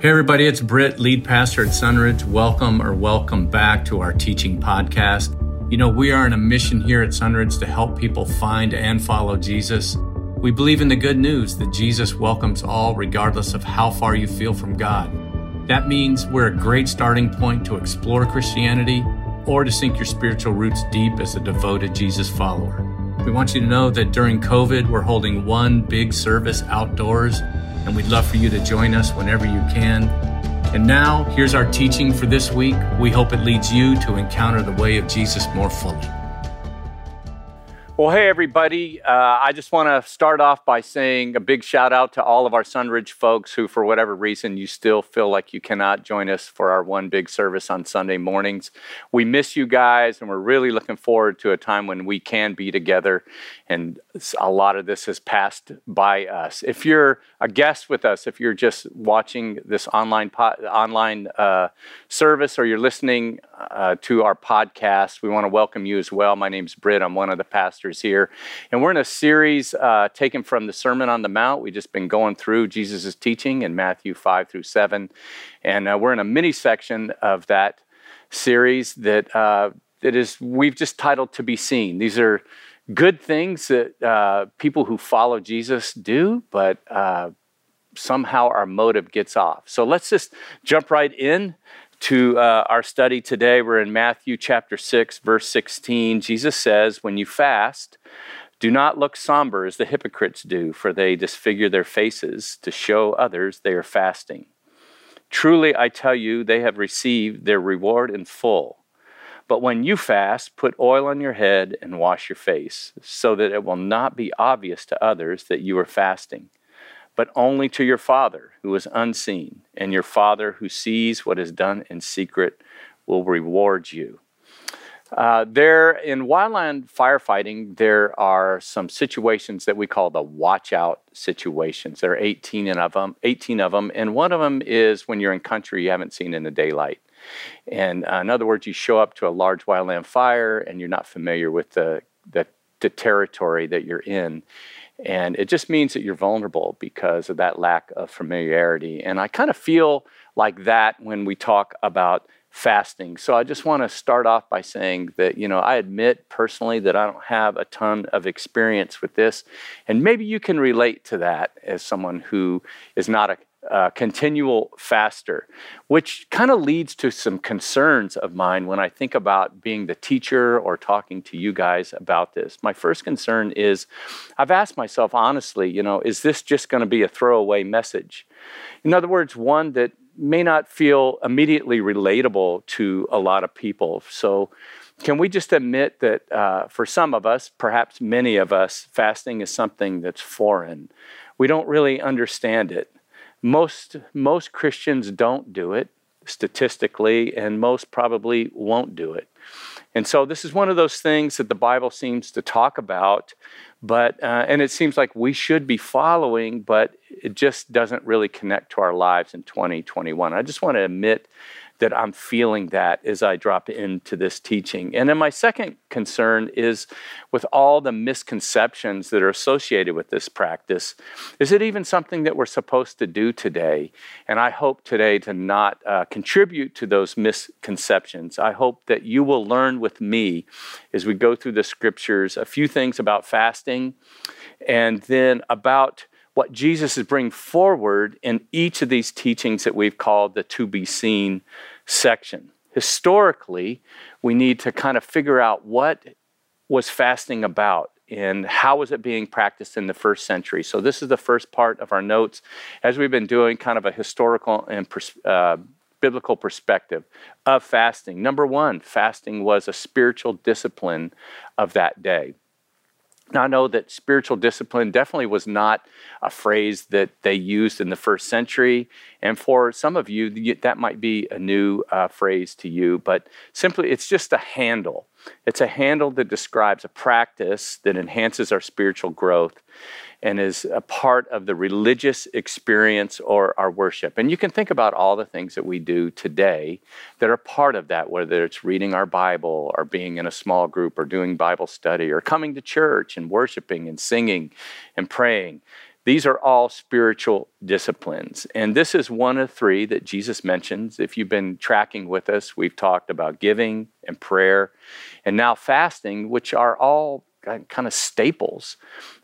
Hey, everybody, it's Britt, lead pastor at Sunridge. Welcome or welcome back to our teaching podcast. You know, we are on a mission here at Sunridge to help people find and follow Jesus. We believe in the good news that Jesus welcomes all, regardless of how far you feel from God. That means we're a great starting point to explore Christianity or to sink your spiritual roots deep as a devoted Jesus follower. We want you to know that during COVID, we're holding one big service outdoors and we'd love for you to join us whenever you can. And now, here's our teaching for this week. We hope it leads you to encounter the way of Jesus more fully. Well, hey, everybody. Uh, I just want to start off by saying a big shout out to all of our Sunridge folks who, for whatever reason, you still feel like you cannot join us for our one big service on Sunday mornings. We miss you guys, and we're really looking forward to a time when we can be together. And a lot of this has passed by us. If you're a guest with us, if you're just watching this online po- online uh, service or you're listening uh, to our podcast, we want to welcome you as well. My name's Britt. I'm one of the pastors here. And we're in a series uh, taken from the Sermon on the Mount. We've just been going through Jesus' teaching in Matthew 5 through 7. And uh, we're in a mini section of that series that, uh, that is, we've just titled To Be Seen. These are good things that uh, people who follow Jesus do, but uh, somehow our motive gets off. So let's just jump right in to uh, our study today. We're in Matthew chapter 6, verse 16. Jesus says, When you fast, do not look somber as the hypocrites do, for they disfigure their faces to show others they are fasting. Truly, I tell you, they have received their reward in full. But when you fast, put oil on your head and wash your face, so that it will not be obvious to others that you are fasting but only to your Father who is unseen, and your Father who sees what is done in secret will reward you. Uh, there in wildland firefighting, there are some situations that we call the watch out situations. There are 18 of them, 18 of them, and one of them is when you're in country you haven't seen in the daylight. And uh, in other words, you show up to a large wildland fire and you're not familiar with the, the, the territory that you're in. And it just means that you're vulnerable because of that lack of familiarity. And I kind of feel like that when we talk about fasting. So I just want to start off by saying that, you know, I admit personally that I don't have a ton of experience with this. And maybe you can relate to that as someone who is not a uh, continual faster, which kind of leads to some concerns of mine when I think about being the teacher or talking to you guys about this. My first concern is I've asked myself honestly, you know, is this just going to be a throwaway message? In other words, one that may not feel immediately relatable to a lot of people. So, can we just admit that uh, for some of us, perhaps many of us, fasting is something that's foreign? We don't really understand it. Most, most Christians don't do it statistically, and most probably won't do it. And so this is one of those things that the Bible seems to talk about, but uh, and it seems like we should be following, but it just doesn't really connect to our lives in 2021. I just want to admit that I'm feeling that as I drop into this teaching. And then my second concern is with all the misconceptions that are associated with this practice. Is it even something that we're supposed to do today? And I hope today to not uh, contribute to those misconceptions. I hope that you will learn with me as we go through the scriptures a few things about fasting and then about what Jesus is bringing forward in each of these teachings that we've called the to be seen section. Historically, we need to kind of figure out what was fasting about and how was it being practiced in the first century. So this is the first part of our notes as we've been doing kind of a historical and uh, biblical perspective of fasting. Number one, fasting was a spiritual discipline of that day. Now, I know that spiritual discipline definitely was not a phrase that they used in the first century. And for some of you, that might be a new uh, phrase to you, but simply it's just a handle. It's a handle that describes a practice that enhances our spiritual growth and is a part of the religious experience or our worship. And you can think about all the things that we do today that are part of that, whether it's reading our Bible or being in a small group or doing Bible study or coming to church and worshiping and singing and praying. These are all spiritual disciplines. And this is one of three that Jesus mentions. If you've been tracking with us, we've talked about giving and prayer and now fasting, which are all kind of staples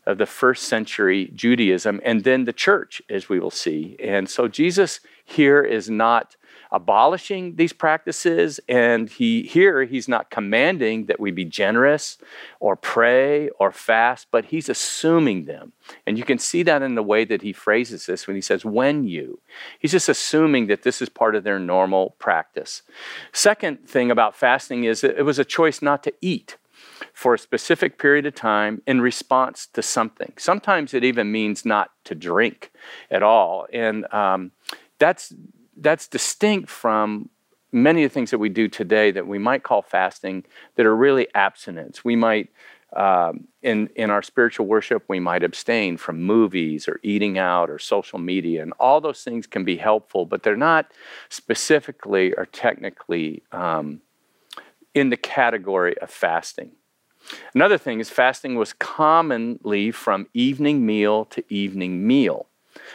of the first century Judaism and then the church, as we will see. And so Jesus here is not abolishing these practices and he here he's not commanding that we be generous or pray or fast but he's assuming them and you can see that in the way that he phrases this when he says when you he's just assuming that this is part of their normal practice second thing about fasting is it was a choice not to eat for a specific period of time in response to something. Sometimes it even means not to drink at all. And um, that's, that's distinct from many of the things that we do today that we might call fasting that are really abstinence. We might, um, in, in our spiritual worship, we might abstain from movies or eating out or social media, and all those things can be helpful, but they're not specifically or technically um, in the category of fasting. Another thing is fasting was commonly from evening meal to evening meal.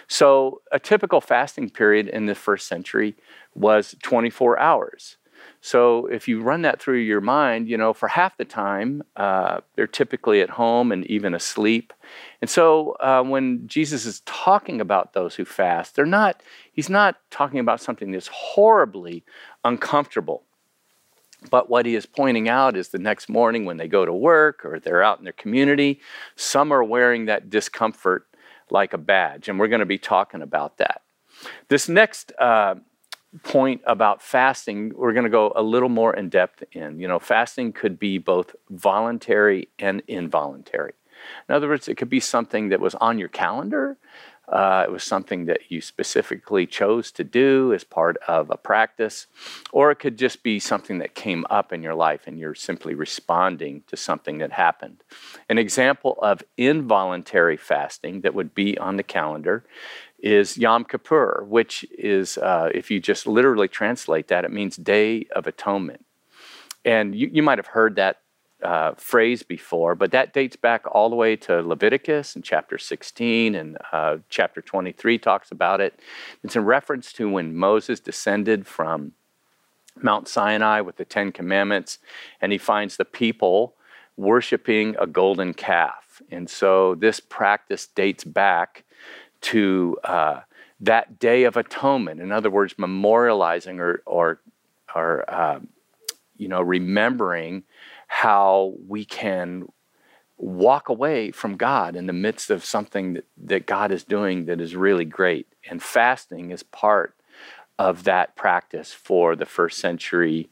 So a typical fasting period in the first century was 24 hours. So if you run that through your mind, you know, for half the time, uh, they're typically at home and even asleep. And so uh, when Jesus is talking about those who fast, they're not, he's not talking about something that's horribly uncomfortable. But what he is pointing out is the next morning when they go to work or they're out in their community, some are wearing that discomfort like a badge. And we're going to be talking about that. This next uh, point about fasting, we're going to go a little more in depth in. You know, fasting could be both voluntary and involuntary. In other words, it could be something that was on your calendar uh, it was something that you specifically chose to do as part of a practice, or it could just be something that came up in your life and you're simply responding to something that happened. An example of involuntary fasting that would be on the calendar is Yom Kippur, which is, uh, if you just literally translate that, it means Day of Atonement. And you, you might have heard that uh, phrase before, but that dates back all the way to Leviticus in chapter 16, and uh, chapter 23 talks about it. It's in reference to when Moses descended from Mount Sinai with the Ten Commandments, and he finds the people worshiping a golden calf. And so this practice dates back to uh, that Day of Atonement. In other words, memorializing or, or, or uh, you know, remembering how we can walk away from God in the midst of something that, that God is doing that is really great. And fasting is part of that practice for the first century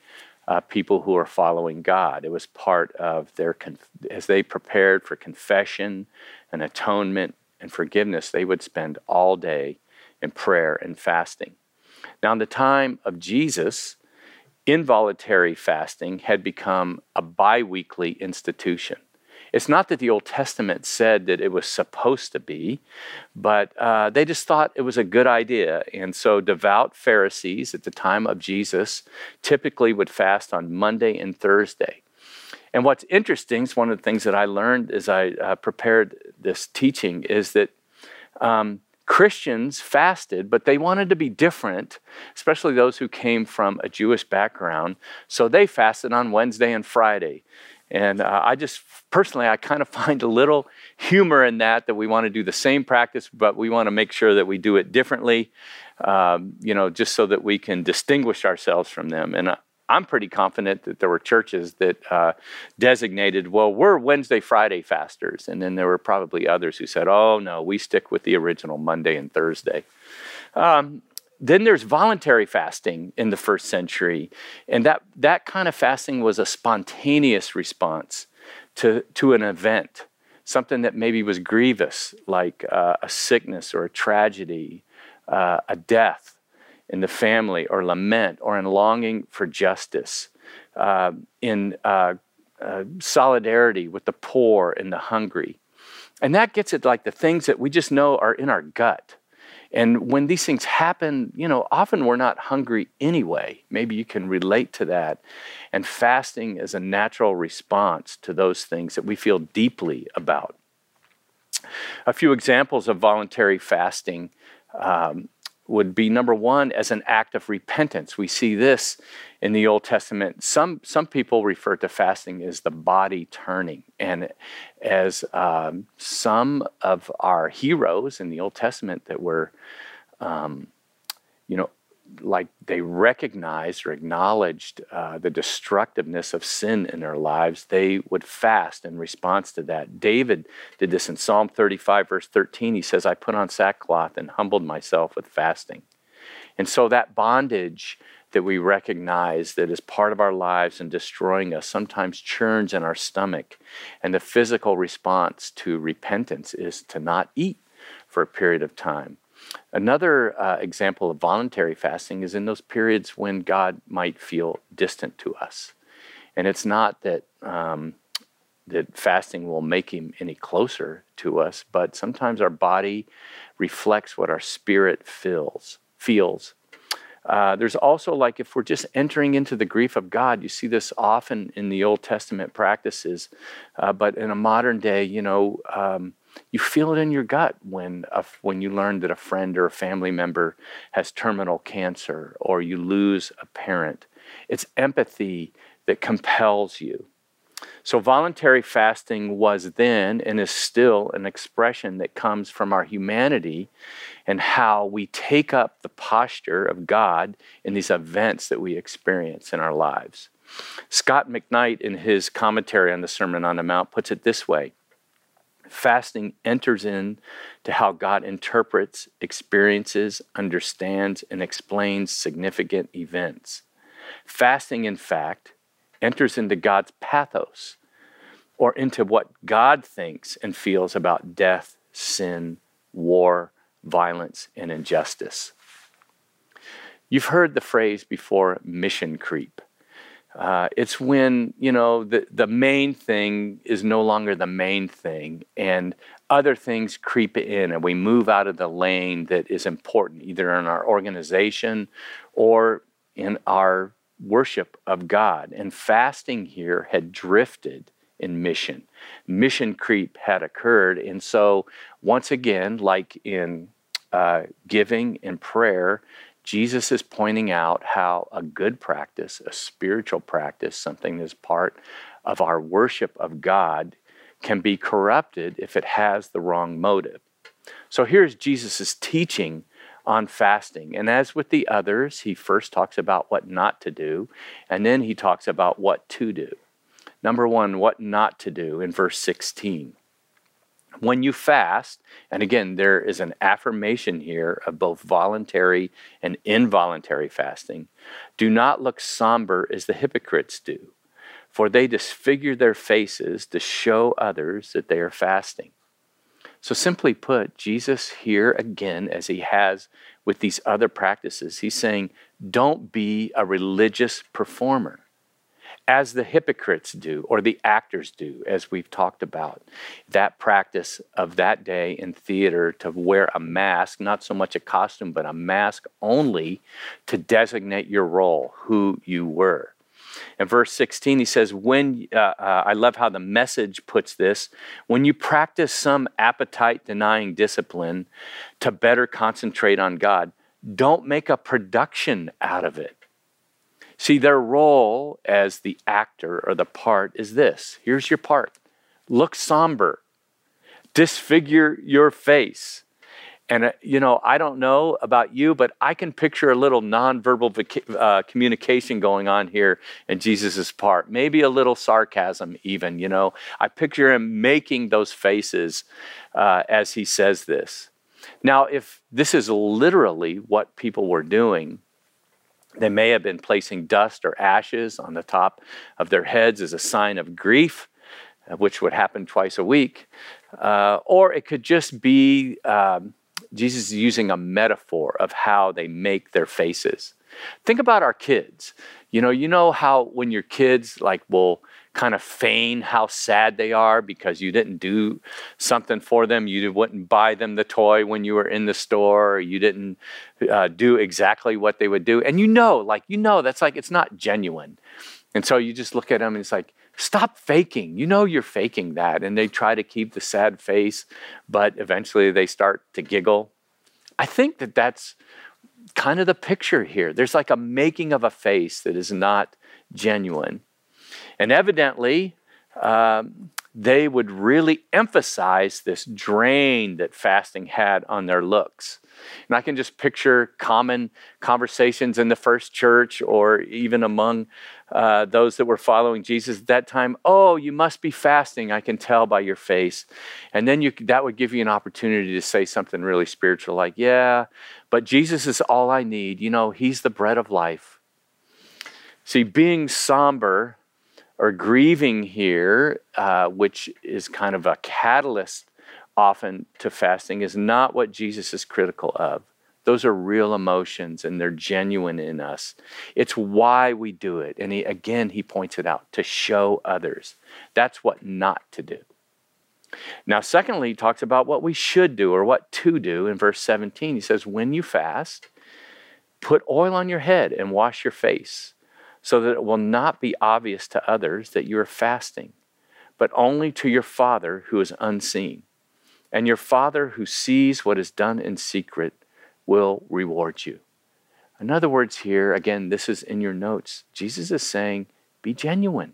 uh, people who are following God. It was part of their, conf- as they prepared for confession and atonement and forgiveness, they would spend all day in prayer and fasting. Now, in the time of Jesus, involuntary fasting had become a bi weekly institution. It's not that the Old Testament said that it was supposed to be, but uh, they just thought it was a good idea. And so devout Pharisees at the time of Jesus typically would fast on Monday and Thursday. And what's interesting is one of the things that I learned as I uh, prepared this teaching is that um, Christians fasted, but they wanted to be different, especially those who came from a Jewish background. So they fasted on Wednesday and Friday. And uh, I just personally, I kind of find a little humor in that, that we want to do the same practice, but we want to make sure that we do it differently, um, you know, just so that we can distinguish ourselves from them. And uh, I'm pretty confident that there were churches that uh, designated, well, we're Wednesday, Friday fasters. And then there were probably others who said, oh, no, we stick with the original Monday and Thursday. Um, then there's voluntary fasting in the first century. And that, that kind of fasting was a spontaneous response to, to an event, something that maybe was grievous, like uh, a sickness or a tragedy, uh, a death in the family or lament or in longing for justice, uh, in uh, uh, solidarity with the poor and the hungry. And that gets at like the things that we just know are in our gut. And when these things happen, you know, often we're not hungry anyway. Maybe you can relate to that. And fasting is a natural response to those things that we feel deeply about. A few examples of voluntary fasting um, would be number one, as an act of repentance. We see this in the Old Testament. Some, some people refer to fasting as the body turning. And as um, some of our heroes in the Old Testament that were, um, you know, like they recognized or acknowledged uh, the destructiveness of sin in their lives, they would fast in response to that. David did this in Psalm 35, verse 13. He says, I put on sackcloth and humbled myself with fasting. And so that bondage that we recognize that is part of our lives and destroying us sometimes churns in our stomach. And the physical response to repentance is to not eat for a period of time. Another uh, example of voluntary fasting is in those periods when God might feel distant to us. And it's not that, um, that fasting will make him any closer to us, but sometimes our body reflects what our spirit feels. feels. Uh, there's also like if we're just entering into the grief of God, you see this often in the Old Testament practices, uh, but in a modern day, you know, um, you feel it in your gut when a, when you learn that a friend or a family member has terminal cancer or you lose a parent. It's empathy that compels you. So, voluntary fasting was then and is still an expression that comes from our humanity and how we take up the posture of God in these events that we experience in our lives. Scot McKnight, in his commentary on the Sermon on the Mount, puts it this way fasting enters in to how God interprets, experiences, understands, and explains significant events. Fasting, in fact, enters into God's pathos, or into what God thinks and feels about death, sin, war, violence, and injustice. You've heard the phrase before mission creep. Uh, it's when you know the the main thing is no longer the main thing, and other things creep in, and we move out of the lane that is important, either in our organization or in our worship of God. And fasting here had drifted in mission. Mission creep had occurred, and so once again, like in uh, giving and prayer, Jesus is pointing out how a good practice, a spiritual practice, something that's part of our worship of God, can be corrupted if it has the wrong motive. So here's Jesus' teaching on fasting. And as with the others, he first talks about what not to do, and then he talks about what to do. Number one, what not to do in verse 16. When you fast, and again, there is an affirmation here of both voluntary and involuntary fasting, do not look somber as the hypocrites do, for they disfigure their faces to show others that they are fasting. So, simply put, Jesus here again, as he has with these other practices, he's saying, don't be a religious performer as the hypocrites do, or the actors do, as we've talked about. That practice of that day in theater to wear a mask, not so much a costume, but a mask only to designate your role, who you were. In verse 16, he says, When, uh, uh, I love how the message puts this, when you practice some appetite denying discipline to better concentrate on God, don't make a production out of it See, their role as the actor or the part is this here's your part look somber, disfigure your face. And, uh, you know, I don't know about you, but I can picture a little nonverbal uh, communication going on here in Jesus' part. Maybe a little sarcasm, even, you know. I picture him making those faces uh, as he says this. Now, if this is literally what people were doing, they may have been placing dust or ashes on the top of their heads as a sign of grief, uh, which would happen twice a week. Uh, or it could just be um, Jesus using a metaphor of how they make their faces. Think about our kids. You know, you know how when your kids like will kind of feign how sad they are because you didn't do something for them. You wouldn't buy them the toy when you were in the store, or you didn't uh, do exactly what they would do. And you know, like, you know, that's like, it's not genuine. And so you just look at them and it's like, Stop faking. You know you're faking that. And they try to keep the sad face, but eventually they start to giggle. I think that that's kind of the picture here. There's like a making of a face that is not genuine. And evidently, um, they would really emphasize this drain that fasting had on their looks. And I can just picture common conversations in the first church or even among uh, those that were following Jesus at that time. Oh, you must be fasting. I can tell by your face. And then you, that would give you an opportunity to say something really spiritual, like, yeah, but Jesus is all I need. You know, He's the bread of life. See, being somber or grieving here, uh, which is kind of a catalyst often to fasting, is not what Jesus is critical of. Those are real emotions and they're genuine in us. It's why we do it. And he, again, he points it out to show others. That's what not to do. Now, secondly, he talks about what we should do or what to do in verse 17. He says, When you fast, put oil on your head and wash your face so that it will not be obvious to others that you are fasting, but only to your Father who is unseen. And your Father who sees what is done in secret will reward you. In other words, here, again, this is in your notes. Jesus is saying, be genuine.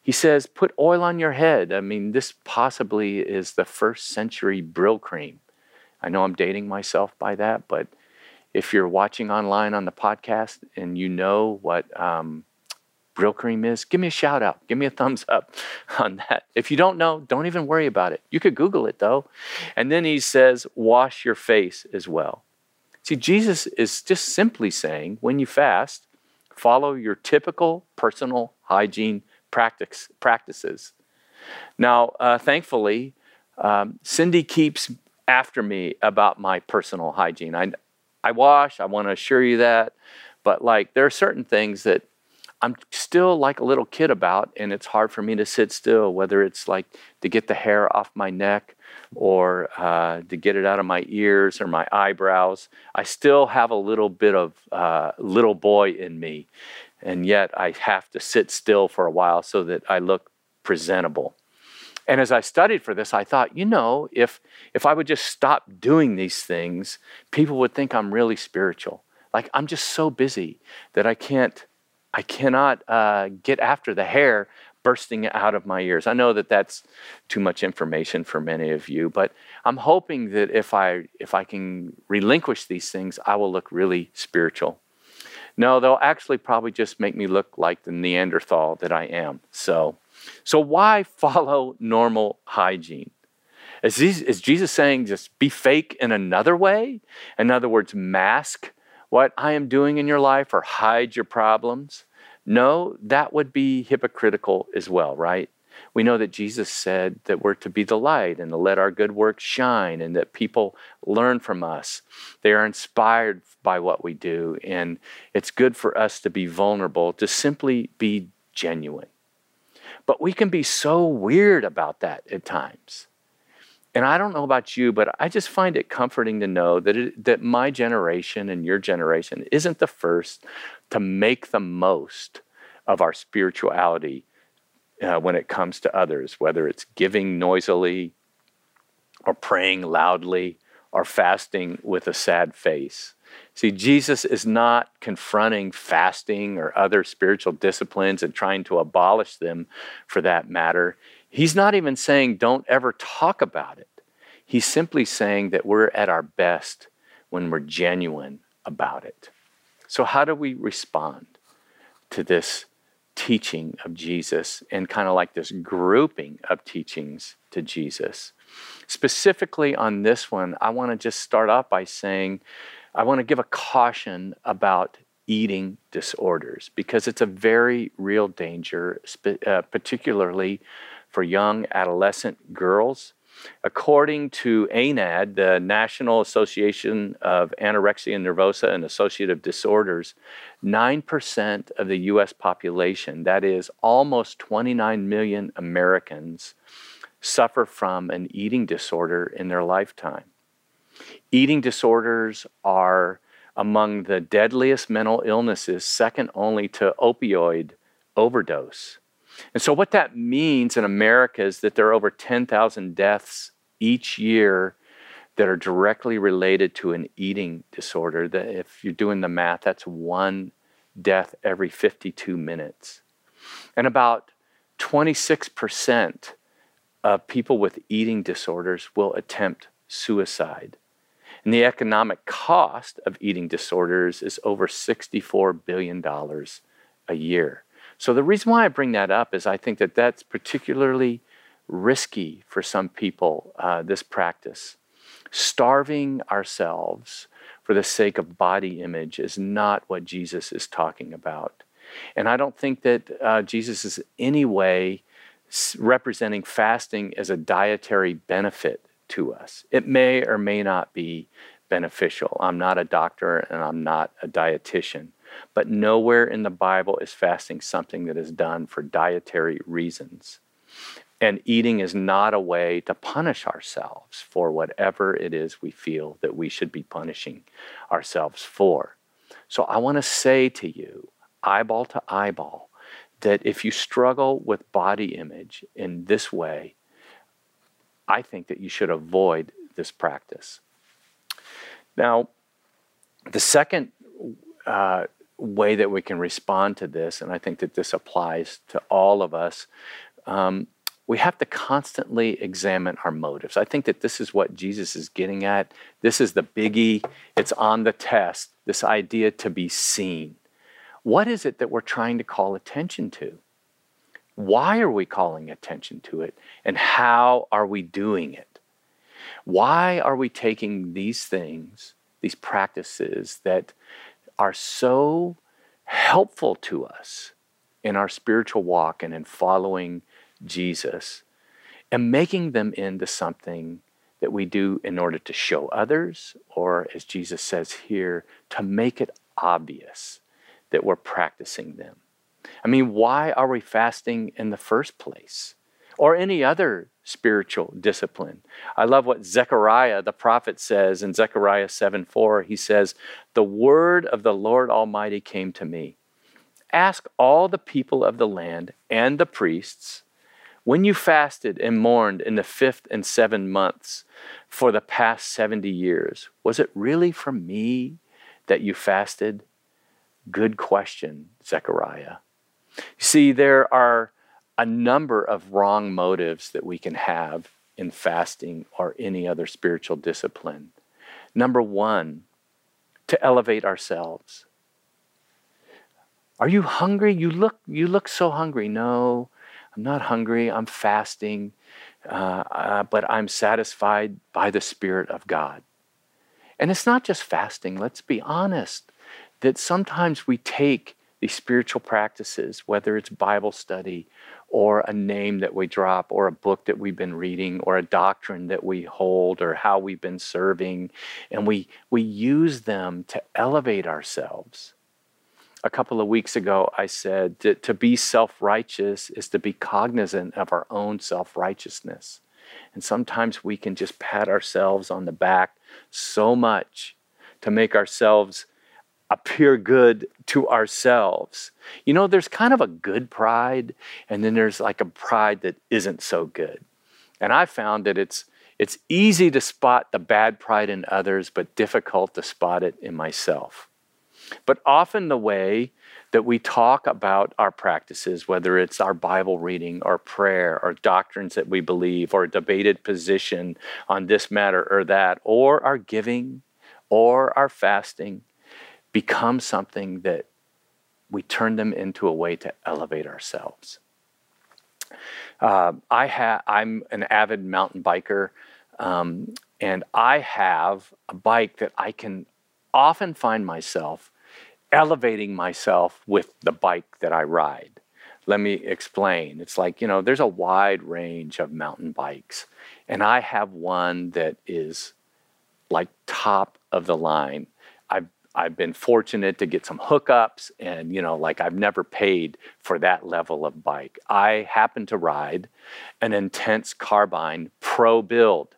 He says, put oil on your head. I mean, this possibly is the first century Brylcreem. I know I'm dating myself by that, but if you're watching online on the podcast and you know what um, cream is, give me a shout out. Give me a thumbs up on that. If you don't know, don't even worry about it. You could Google it though. And then he says, wash your face as well. See, Jesus is just simply saying when you fast, follow your typical personal hygiene practice, practices. Now, uh, thankfully, um, Cindy keeps after me about my personal hygiene. I, I wash, I want to assure you that. But like, there are certain things that I'm still like a little kid about, and it's hard for me to sit still, whether it's like to get the hair off my neck or uh, to get it out of my ears or my eyebrows. I still have a little bit of uh, little boy in me, and yet I have to sit still for a while so that I look presentable. And as I studied for this, I thought, you know, if if I would just stop doing these things, people would think I'm really spiritual. Like I'm just so busy that I can't, I cannot uh, get after the hair bursting out of my ears. I know that that's too much information for many of you, but I'm hoping that if I if I can relinquish these things, I will look really spiritual. No, they'll actually probably just make me look like the Neanderthal that I am. So so, why follow normal hygiene? Is, is Jesus saying just be fake in another way? In other words, mask what I am doing in your life or hide your problems? No, that would be hypocritical as well, right? We know that Jesus said that we're to be the light and to let our good works shine and that people learn from us. They are inspired by what we do. And it's good for us to be vulnerable, to simply be genuine. But we can be so weird about that at times. And I don't know about you, but I just find it comforting to know that, it, that my generation and your generation isn't the first to make the most of our spirituality uh, when it comes to others, whether it's giving noisily or praying loudly or fasting with a sad face. See, Jesus is not confronting fasting or other spiritual disciplines and trying to abolish them for that matter. He's not even saying don't ever talk about it. He's simply saying that we're at our best when we're genuine about it. So, how do we respond to this teaching of Jesus and kind of like this grouping of teachings to Jesus? Specifically on this one, I want to just start off by saying I want to give a caution about eating disorders because it's a very real danger, uh, particularly for young adolescent girls. According to ANAD, the National Association of Anorexia Nervosa and Associative Disorders, 9% of the US population, that is almost 29 million Americans, suffer from an eating disorder in their lifetime. Eating disorders are among the deadliest mental illnesses, second only to opioid overdose. And so, what that means in America is that there are over 10,000 deaths each year that are directly related to an eating disorder. That if you're doing the math, that's one death every 52 minutes. And about 26% of people with eating disorders will attempt suicide. And the economic cost of eating disorders is over $64 billion a year. So, the reason why I bring that up is I think that that's particularly risky for some people, uh, this practice. Starving ourselves for the sake of body image is not what Jesus is talking about. And I don't think that uh, Jesus is any way representing fasting as a dietary benefit to us. It may or may not be beneficial. I'm not a doctor and I'm not a dietitian, but nowhere in the Bible is fasting something that is done for dietary reasons. And eating is not a way to punish ourselves for whatever it is we feel that we should be punishing ourselves for. So I want to say to you, eyeball to eyeball, that if you struggle with body image in this way, I think that you should avoid this practice. Now, the second uh, way that we can respond to this, and I think that this applies to all of us, um, we have to constantly examine our motives. I think that this is what Jesus is getting at. This is the biggie, it's on the test, this idea to be seen. What is it that we're trying to call attention to? Why are we calling attention to it? And how are we doing it? Why are we taking these things, these practices that are so helpful to us in our spiritual walk and in following Jesus and making them into something that we do in order to show others, or as Jesus says here, to make it obvious that we're practicing them. I mean, why are we fasting in the first place? Or any other spiritual discipline. I love what Zechariah the prophet says in Zechariah 7 4. He says, The word of the Lord Almighty came to me. Ask all the people of the land and the priests when you fasted and mourned in the fifth and seventh months for the past 70 years, was it really for me that you fasted? Good question, Zechariah. You see, there are a number of wrong motives that we can have in fasting or any other spiritual discipline. Number one, to elevate ourselves. Are you hungry? You look, you look so hungry. No, I'm not hungry, I'm fasting, uh, uh, but I'm satisfied by the Spirit of God. And it's not just fasting, let's be honest, that sometimes we take these spiritual practices, whether it's Bible study or a name that we drop or a book that we've been reading or a doctrine that we hold or how we've been serving, and we, we use them to elevate ourselves a couple of weeks ago, I said that to be self righteous is to be cognizant of our own self righteousness. And sometimes we can just pat ourselves on the back so much to make ourselves appear good to ourselves. You know, there's kind of a good pride, and then there's like a pride that isn't so good. And I found that it's it's easy to spot the bad pride in others, but difficult to spot it in myself. But often the way that we talk about our practices, whether it's our Bible reading or prayer or doctrines that we believe or a debated position on this matter or that, or our giving or our fasting, become something that we turn them into a way to elevate ourselves. Uh, I ha- I'm an avid mountain biker, um, and I have a bike that I can often find myself elevating myself with the bike that I ride. Let me explain. It's like, you know, there's a wide range of mountain bikes, and I have one that is like top of the line. I've I've been fortunate to get some hookups and you know like I've never paid for that level of bike. I happen to ride an intense carbine pro build.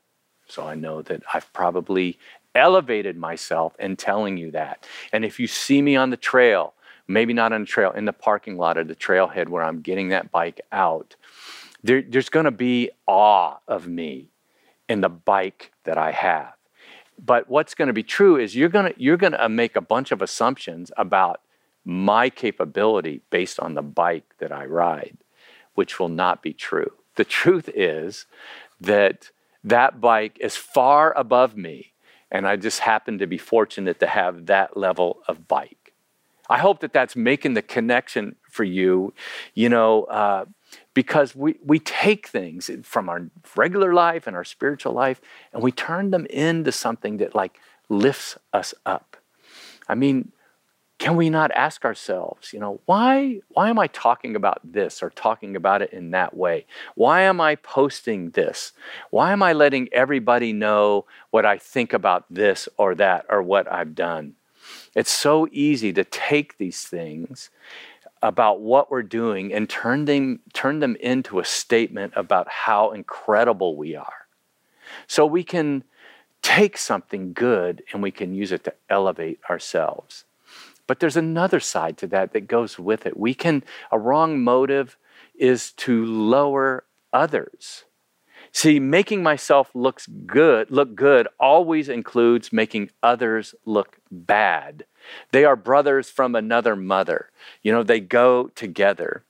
So I know that I've probably elevated myself in telling you that. And if you see me on the trail maybe not on the trail, in the parking lot of the trailhead where I'm getting that bike out, there, there's going to be awe of me in the bike that I have. But what's going to be true is you're going to you're going to make a bunch of assumptions about my capability based on the bike that I ride, which will not be true. The truth is that that bike is far above me, and I just happen to be fortunate to have that level of bike. I hope that that's making the connection for you. You know, uh, because we, we take things from our regular life and our spiritual life and we turn them into something that like lifts us up. I mean, can we not ask ourselves, you know, why why am I talking about this or talking about it in that way? Why am I posting this? Why am I letting everybody know what I think about this or that or what I've done? It's so easy to take these things about what we're doing and turn them, turn them into a statement about how incredible we are. So we can take something good and we can use it to elevate ourselves. But there's another side to that that goes with it. We can, a wrong motive is to lower others. See, making myself looks good, look good always includes making others look bad. They are brothers from another mother. You know, they go together.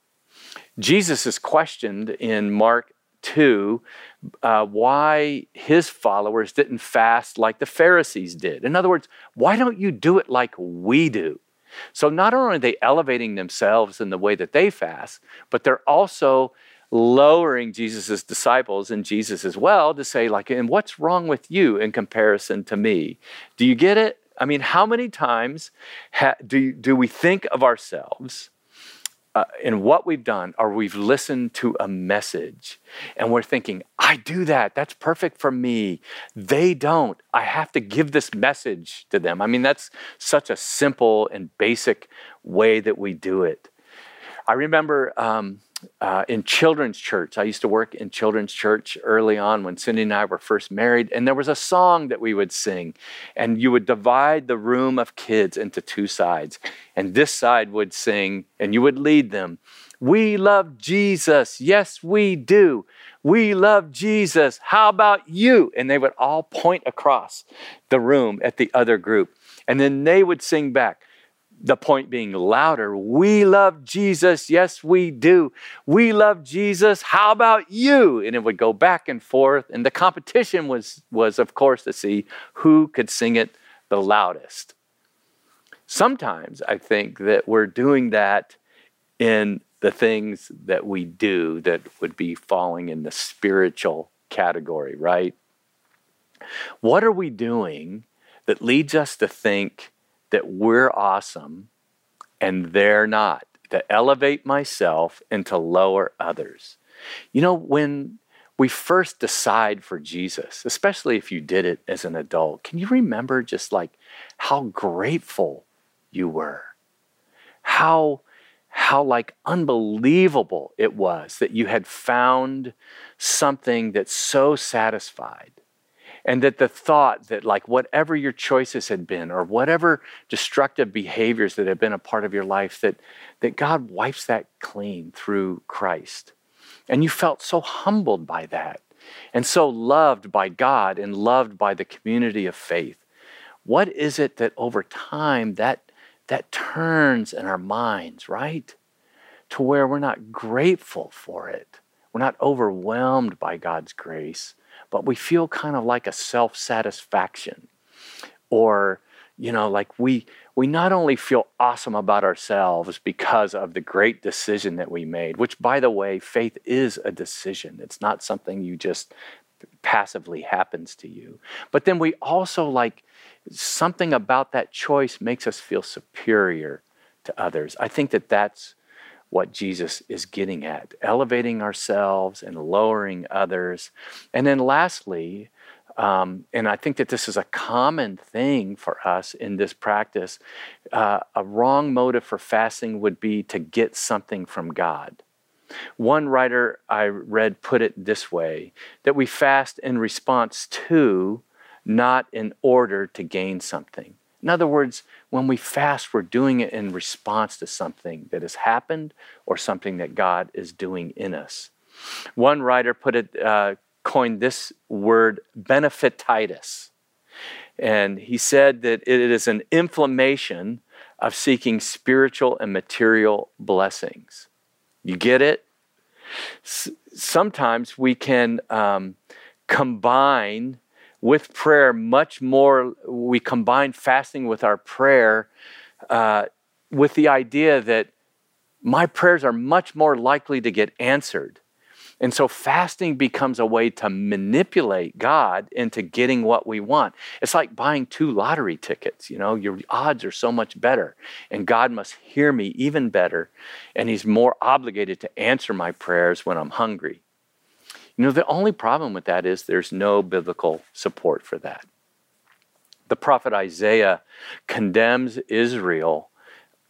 Jesus is questioned in Mark 2 uh, why his followers didn't fast like the Pharisees did. In other words, why don't you do it like we do? So not only are they elevating themselves in the way that they fast, but they're also lowering Jesus' disciples and Jesus as well to say, like, and what's wrong with you in comparison to me? Do you get it? I mean, how many times ha- do, do we think of ourselves uh, in what we've done, or we've listened to a message and we're thinking, I do that. That's perfect for me. They don't. I have to give this message to them. I mean, that's such a simple and basic way that we do it. I remember um, uh, in children's church. I used to work in children's church early on when Cindy and I were first married, and there was a song that we would sing, and you would divide the room of kids into two sides, and this side would sing, and you would lead them. We love Jesus. Yes, we do. We love Jesus. How about you? And they would all point across the room at the other group. And then they would sing back the point being louder. We love Jesus. Yes, we do. We love Jesus. How about you? And it would go back and forth. And the competition was, was of course, to see who could sing it the loudest. Sometimes I think that we're doing that in the things that we do that would be falling in the spiritual category, right? What are we doing that leads us to think that we're awesome and they're not, to elevate myself and to lower others. You know, when we first decide for Jesus, especially if you did it as an adult, can you remember just like how grateful you were? How how like unbelievable it was that you had found something that so satisfied and that the thought that like whatever your choices had been or whatever destructive behaviors that have been a part of your life that that God wipes that clean through Christ. And you felt so humbled by that and so loved by God and loved by the community of faith. What is it that over time that that turns in our minds right? To where we're not grateful for it we're not overwhelmed by God's grace but we feel kind of like a self satisfaction or you know like we we not only feel awesome about ourselves because of the great decision that we made which by the way faith is a decision. It's not something you just passively happens to you. But then we also like something about that choice makes us feel superior to others. I think that that's what Jesus is getting at elevating ourselves and lowering others. And then, lastly, um, and I think that this is a common thing for us in this practice. Uh, a wrong motive for fasting would be to get something from God. One writer I read put it this way that we fast in response to, not in order to gain something. In other words, when we fast, we're doing it in response to something that has happened or something that God is doing in us. One writer put it, uh, coined this word benefititis. And he said that it is an inflammation of seeking spiritual and material blessings. You get it? S- sometimes we can um, combine with prayer much more, we combine fasting with our prayer uh, with the idea that my prayers are much more likely to get answered. And so fasting becomes a way to manipulate God into getting what we want. It's like buying two lottery tickets, you know, your odds are so much better. And God must hear me even better. And He's more obligated to answer my prayers when I'm hungry. You know, the only problem with that is there's no biblical support for that. The prophet Isaiah condemns Israel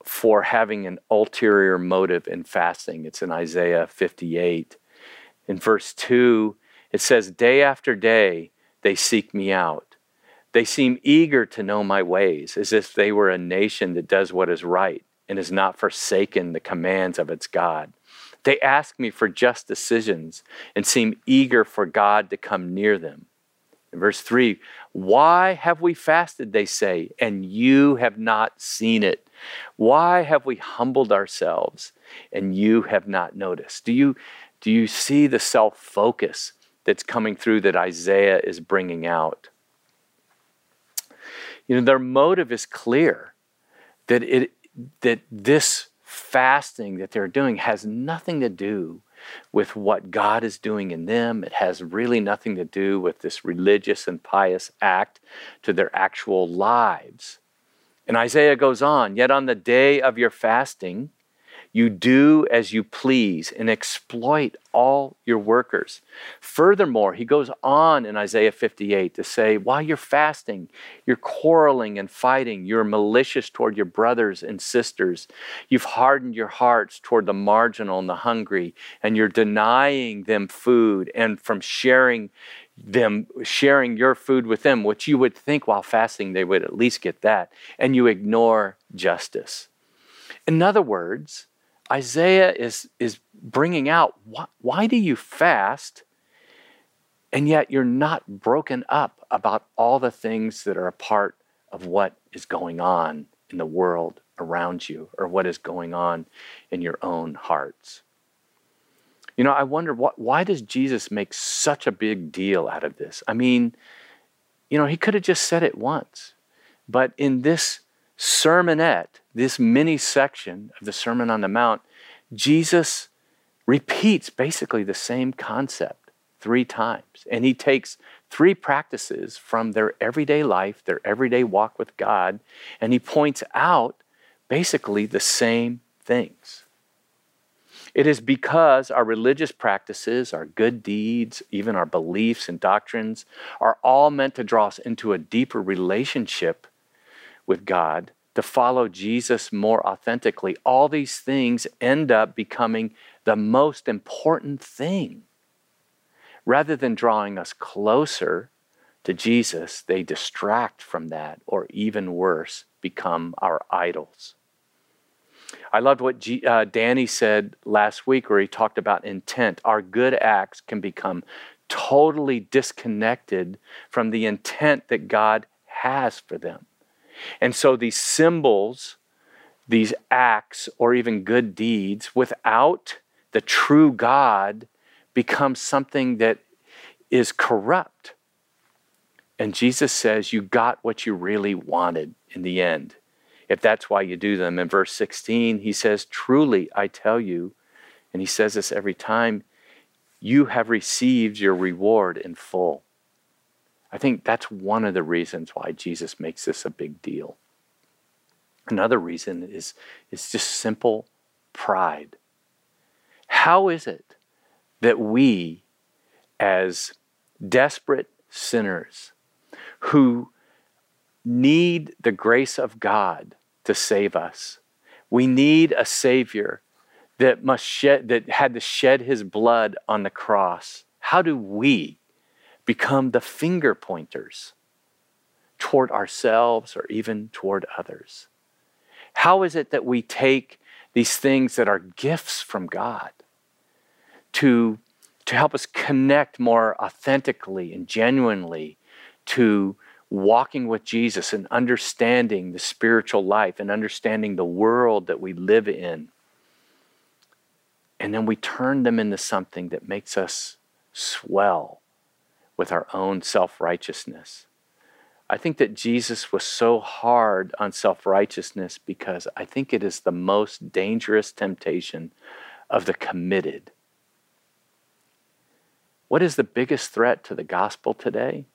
for having an ulterior motive in fasting. It's in Isaiah 58. In verse 2, it says, Day after day they seek me out. They seem eager to know my ways, as if they were a nation that does what is right and has not forsaken the commands of its God. They ask me for just decisions and seem eager for God to come near them. In verse 3, why have we fasted, they say, and you have not seen it? Why have we humbled ourselves and you have not noticed? Do you, do you see the self focus that's coming through that Isaiah is bringing out? You know, their motive is clear that, it, that this fasting that they're doing has nothing to do with what God is doing in them. It has really nothing to do with this religious and pious act to their actual lives. And Isaiah goes on, yet on the day of your fasting, you do as you please and exploit all your workers. Furthermore, he goes on in Isaiah 58 to say, while you're fasting, you're quarreling and fighting, you're malicious toward your brothers and sisters, you've hardened your hearts toward the marginal and the hungry, and you're denying them food and from sharing them sharing your food with them, which you would think while fasting they would at least get that, and you ignore justice. In other words, Isaiah is, is bringing out why, why do you fast and yet you're not broken up about all the things that are a part of what is going on in the world around you or what is going on in your own hearts. You know, I wonder what, why does Jesus make such a big deal out of this? I mean, you know, he could have just said it once. But in this sermonette, this mini section of the Sermon on the Mount, Jesus repeats basically the same concept three times. And he takes three practices from their everyday life, their everyday walk with God, and he points out basically the same things. It is because our religious practices, our good deeds, even our beliefs and doctrines are all meant to draw us into a deeper relationship with God, to follow Jesus more authentically, all these things end up becoming the most important thing. Rather than drawing us closer to Jesus, they distract from that, or even worse, become our idols. I loved what G, uh, Danny said last week, where he talked about intent. Our good acts can become totally disconnected from the intent that God has for them. And so these symbols, these acts, or even good deeds, without the true God, become something that is corrupt. And Jesus says, You got what you really wanted in the end, if that's why you do them. In verse 16, he says, Truly, I tell you, and he says this every time, you have received your reward in full. I think that's one of the reasons why Jesus makes this a big deal. Another reason is, is just simple pride. How is it that we, as desperate sinners who need the grace of God to save us, we need a Savior that must shed that had to shed his blood on the cross. How do we become the finger pointers toward ourselves or even toward others? How is it that we take these things that are gifts from God to, to help us connect more authentically and genuinely to walking with Jesus and understanding the spiritual life and understanding the world that we live in. And then we turn them into something that makes us swell with our own self righteousness. I think that Jesus was so hard on self righteousness because I think it is the most dangerous temptation of the committed. What is the biggest threat to the gospel today?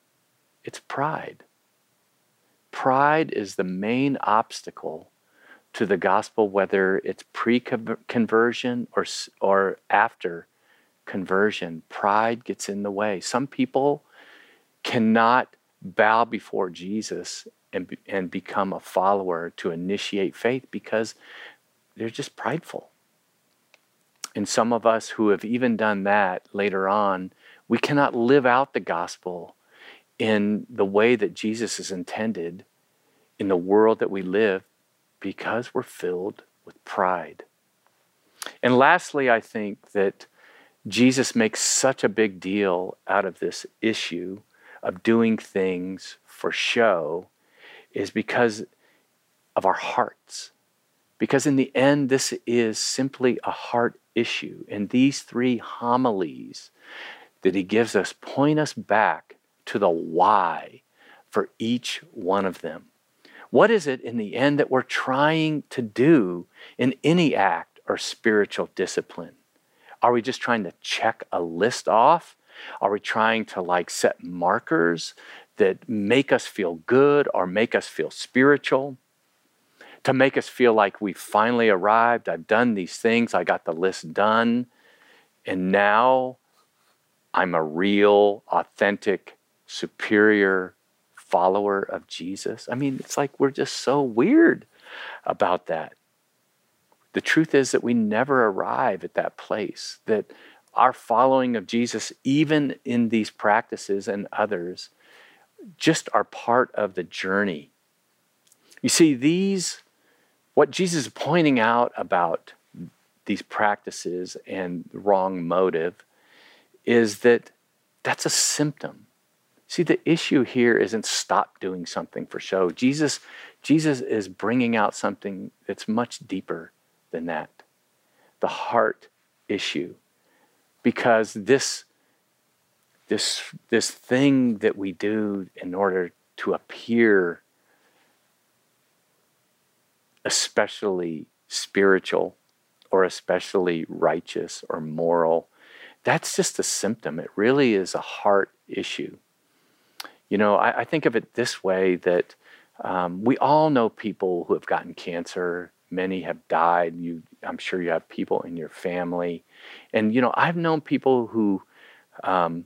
It's pride. Pride is the main obstacle to the gospel, whether it's pre conversion or, or after conversion. Pride gets in the way. Some people cannot bow before Jesus and, and become a follower to initiate faith because they're just prideful. And some of us who have even done that later on, we cannot live out the gospel in the way that Jesus is intended in the world that we live because we're filled with pride. And lastly, I think that Jesus makes such a big deal out of this issue of doing things for show is because of our hearts. Because in the end, this is simply a heart issue. And these three homilies that he gives us point us back to the why for each one of them. What is it in the end that we're trying to do in any act or spiritual discipline? Are we just trying to check a list off? Are we trying to like set markers that make us feel good or make us feel spiritual? To make us feel like we finally arrived, I've done these things, I got the list done, and now I'm a real, authentic superior follower of Jesus. I mean, it's like we're just so weird about that. The truth is that we never arrive at that place, that our following of Jesus, even in these practices and others, just are part of the journey. You see, these, what Jesus is pointing out about these practices and wrong motive is that that's a symptom. See, the issue here isn't stop doing something for show. Jesus, Jesus is bringing out something that's much deeper than that the heart issue. Because this, this, this thing that we do in order to appear especially spiritual or especially righteous or moral that's just a symptom. It really is a heart issue. You know, I, I think of it this way that um, we all know people who have gotten cancer. Many have died. You, I'm sure you have people in your family, and you know, I've known people who, um,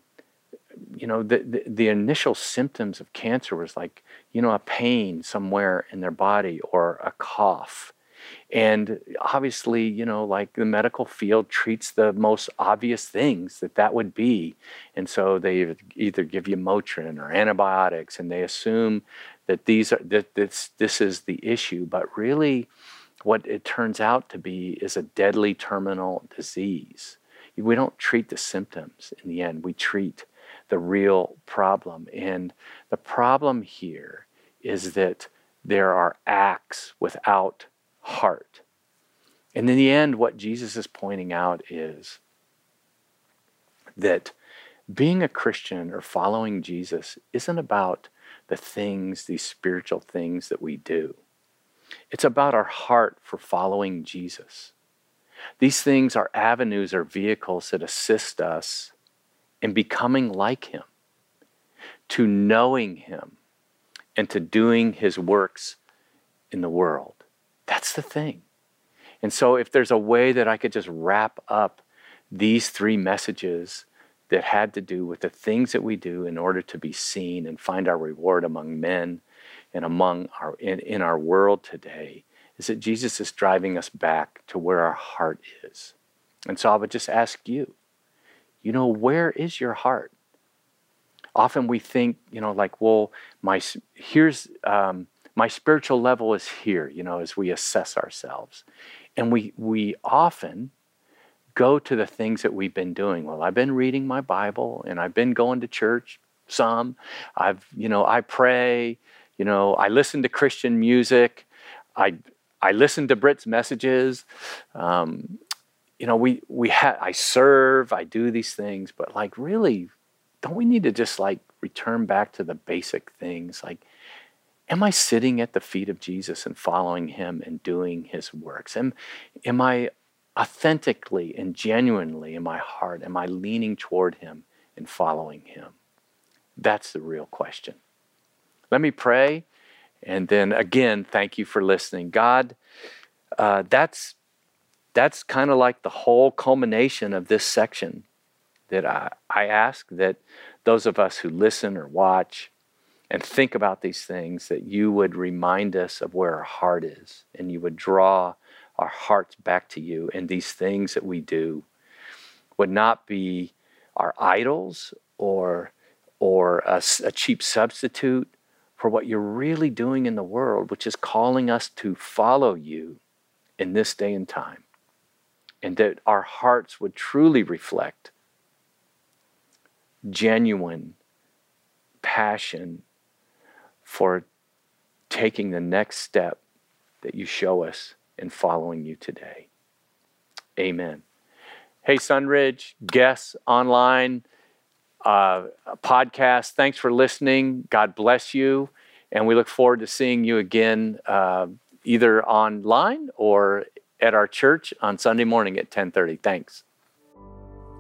you know, the, the, the initial symptoms of cancer was like, you know, a pain somewhere in their body or a cough, and obviously, you know, like the medical field treats the most obvious things that that would be. And so they either give you Motrin or antibiotics and they assume that these are that this this is the issue, but really what it turns out to be is a deadly terminal disease. We don't treat the symptoms in the end. We treat the real problem. And the problem here is that there are acts without heart. And in the end, what Jesus is pointing out is that being a Christian or following Jesus isn't about the things, these spiritual things that we do. It's about our heart for following Jesus. These things are avenues or vehicles that assist us in becoming like Him, to knowing Him, and to doing His works in the world. That's the thing. And so, if there's a way that I could just wrap up these three messages that had to do with the things that we do in order to be seen and find our reward among men and among our in, in our world today, is that Jesus is driving us back to where our heart is. And so I would just ask you, you know, where is your heart? often we think, you know, like, well, my here's um, my spiritual level is here, you know, as we assess ourselves, and we we often go to the things that we've been doing. Well, I've been reading my Bible and I've been going to church some. I've, you know, I pray, you know, I listen to Christian music. I I listen to Britt's messages. Um, you know, we we ha- I serve, I do these things, but like really, don't we need to just like return back to the basic things? Like, am I sitting at the feet of Jesus and following him and doing his works? Am, am I authentically and genuinely in my heart, am I leaning toward him and following him? That's the real question. Let me pray. And then again, thank you for listening. God, uh, that's that's kind of like the whole culmination of this section that I, I ask that those of us who listen or watch and think about these things, that you would remind us of where our heart is and you would draw our hearts back to you. And these things that we do would not be our idols or, or a, a cheap substitute for what you're really doing in the world, which is calling us to follow you in this day and time and that our hearts would truly reflect genuine passion for taking the next step that you show us in following you today. Amen. Hey, Sunridge, guests online, uh, podcast, thanks for listening. God bless you. And we look forward to seeing you again uh, either online or at our church on Sunday morning at 10:30. Thanks.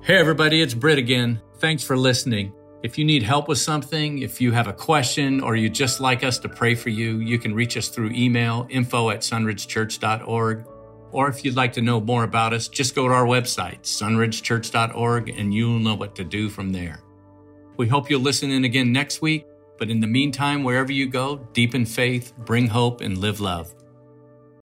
Hey everybody, it's Britt again. Thanks for listening. If you need help with something, if you have a question, or you'd just like us to pray for you, you can reach us through email info at sunridgechurch.org. Or if you'd like to know more about us, just go to our website, sunridgechurch.org, and you'll know what to do from there. We hope you'll listen in again next week. But in the meantime, wherever you go, deepen faith, bring hope, and live love.